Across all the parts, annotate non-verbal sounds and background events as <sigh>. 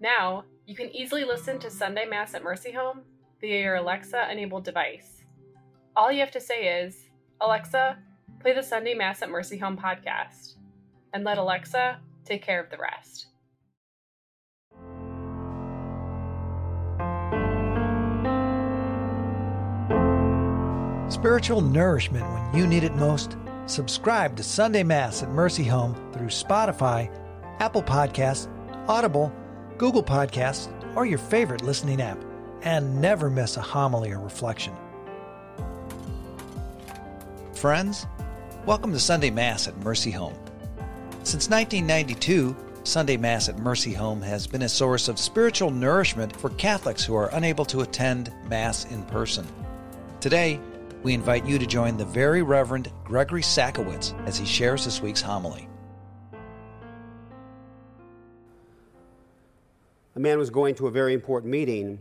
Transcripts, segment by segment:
Now, you can easily listen to Sunday Mass at Mercy Home via your Alexa enabled device. All you have to say is, Alexa, play the Sunday Mass at Mercy Home podcast, and let Alexa take care of the rest. Spiritual nourishment when you need it most. Subscribe to Sunday Mass at Mercy Home through Spotify, Apple Podcasts, Audible, Google Podcasts, or your favorite listening app, and never miss a homily or reflection. Friends, welcome to Sunday Mass at Mercy Home. Since 1992, Sunday Mass at Mercy Home has been a source of spiritual nourishment for Catholics who are unable to attend Mass in person. Today, we invite you to join the very Reverend Gregory Sakowicz as he shares this week's homily. A man was going to a very important meeting,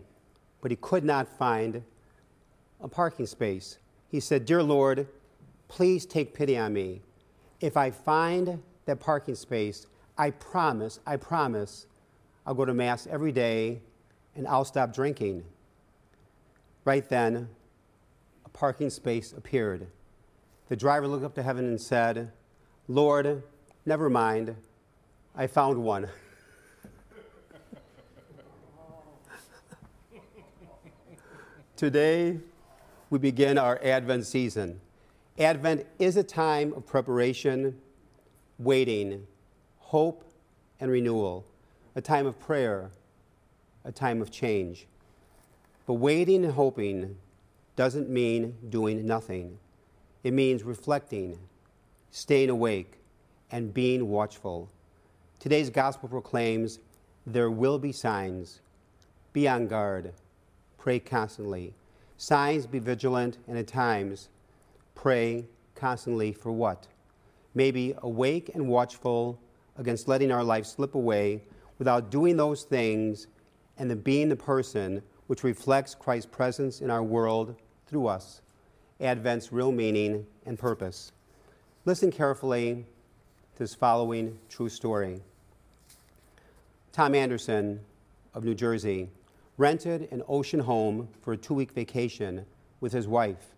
but he could not find a parking space. He said, Dear Lord, please take pity on me. If I find that parking space, I promise, I promise, I'll go to Mass every day and I'll stop drinking. Right then, a parking space appeared. The driver looked up to heaven and said, Lord, never mind, I found one. <laughs> Today, we begin our Advent season. Advent is a time of preparation, waiting, hope, and renewal, a time of prayer, a time of change. But waiting and hoping doesn't mean doing nothing. It means reflecting, staying awake, and being watchful. Today's gospel proclaims there will be signs. Be on guard. Pray constantly. Signs, be vigilant, and at times, pray constantly for what? Maybe awake and watchful against letting our life slip away without doing those things and then being the person which reflects Christ's presence in our world through us Advent's real meaning and purpose. Listen carefully to this following true story. Tom Anderson of New Jersey rented an ocean home for a two week vacation with his wife.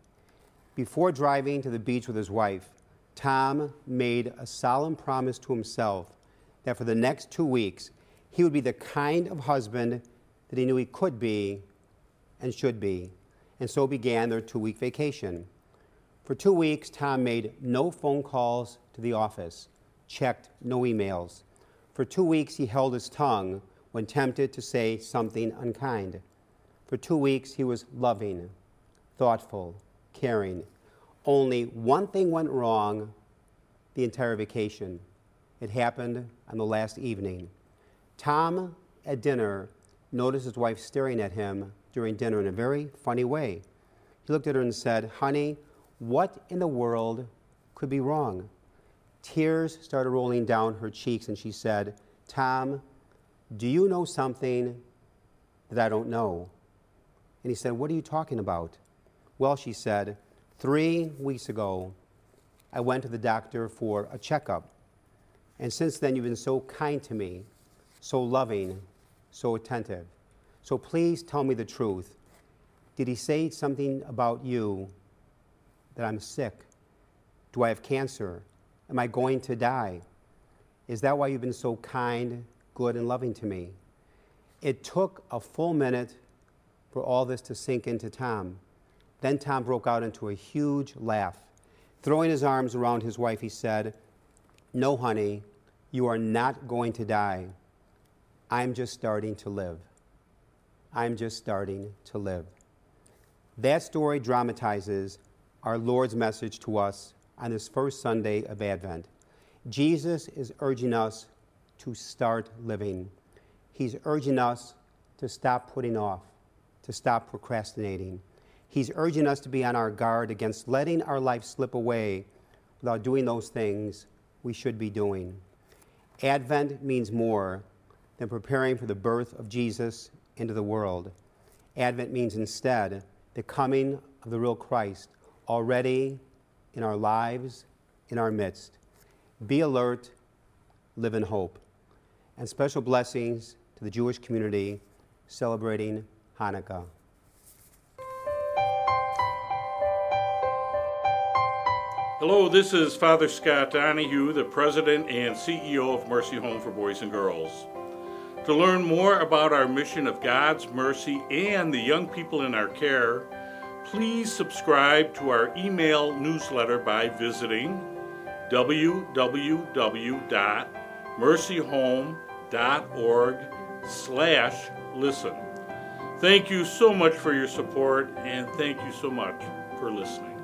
Before driving to the beach with his wife, Tom made a solemn promise to himself that for the next two weeks, he would be the kind of husband that he knew he could be and should be and so began their two week vacation. For two weeks, Tom made no phone calls to the office, checked no emails. For two weeks, he held his tongue when tempted to say something unkind. For two weeks, he was loving, thoughtful, caring. Only one thing went wrong the entire vacation. It happened on the last evening. Tom, at dinner, noticed his wife staring at him during dinner in a very funny way. He looked at her and said, Honey, what in the world could be wrong? Tears started rolling down her cheeks, and she said, Tom, do you know something that I don't know? And he said, What are you talking about? Well, she said, Three weeks ago, I went to the doctor for a checkup. And since then, you've been so kind to me, so loving, so attentive. So please tell me the truth. Did he say something about you that I'm sick? Do I have cancer? Am I going to die? Is that why you've been so kind, good, and loving to me? It took a full minute for all this to sink into Tom. Then Tom broke out into a huge laugh. Throwing his arms around his wife, he said, No, honey, you are not going to die. I'm just starting to live. I'm just starting to live. That story dramatizes our Lord's message to us on this first Sunday of Advent. Jesus is urging us to start living. He's urging us to stop putting off, to stop procrastinating. He's urging us to be on our guard against letting our life slip away without doing those things we should be doing. Advent means more than preparing for the birth of Jesus into the world. Advent means instead the coming of the real Christ already in our lives, in our midst. Be alert, live in hope. And special blessings to the Jewish community celebrating Hanukkah. Hello, this is Father Scott Donahue, the President and CEO of Mercy Home for Boys and Girls. To learn more about our mission of God's mercy and the young people in our care, please subscribe to our email newsletter by visiting www.mercyhome.org slash listen. Thank you so much for your support and thank you so much for listening.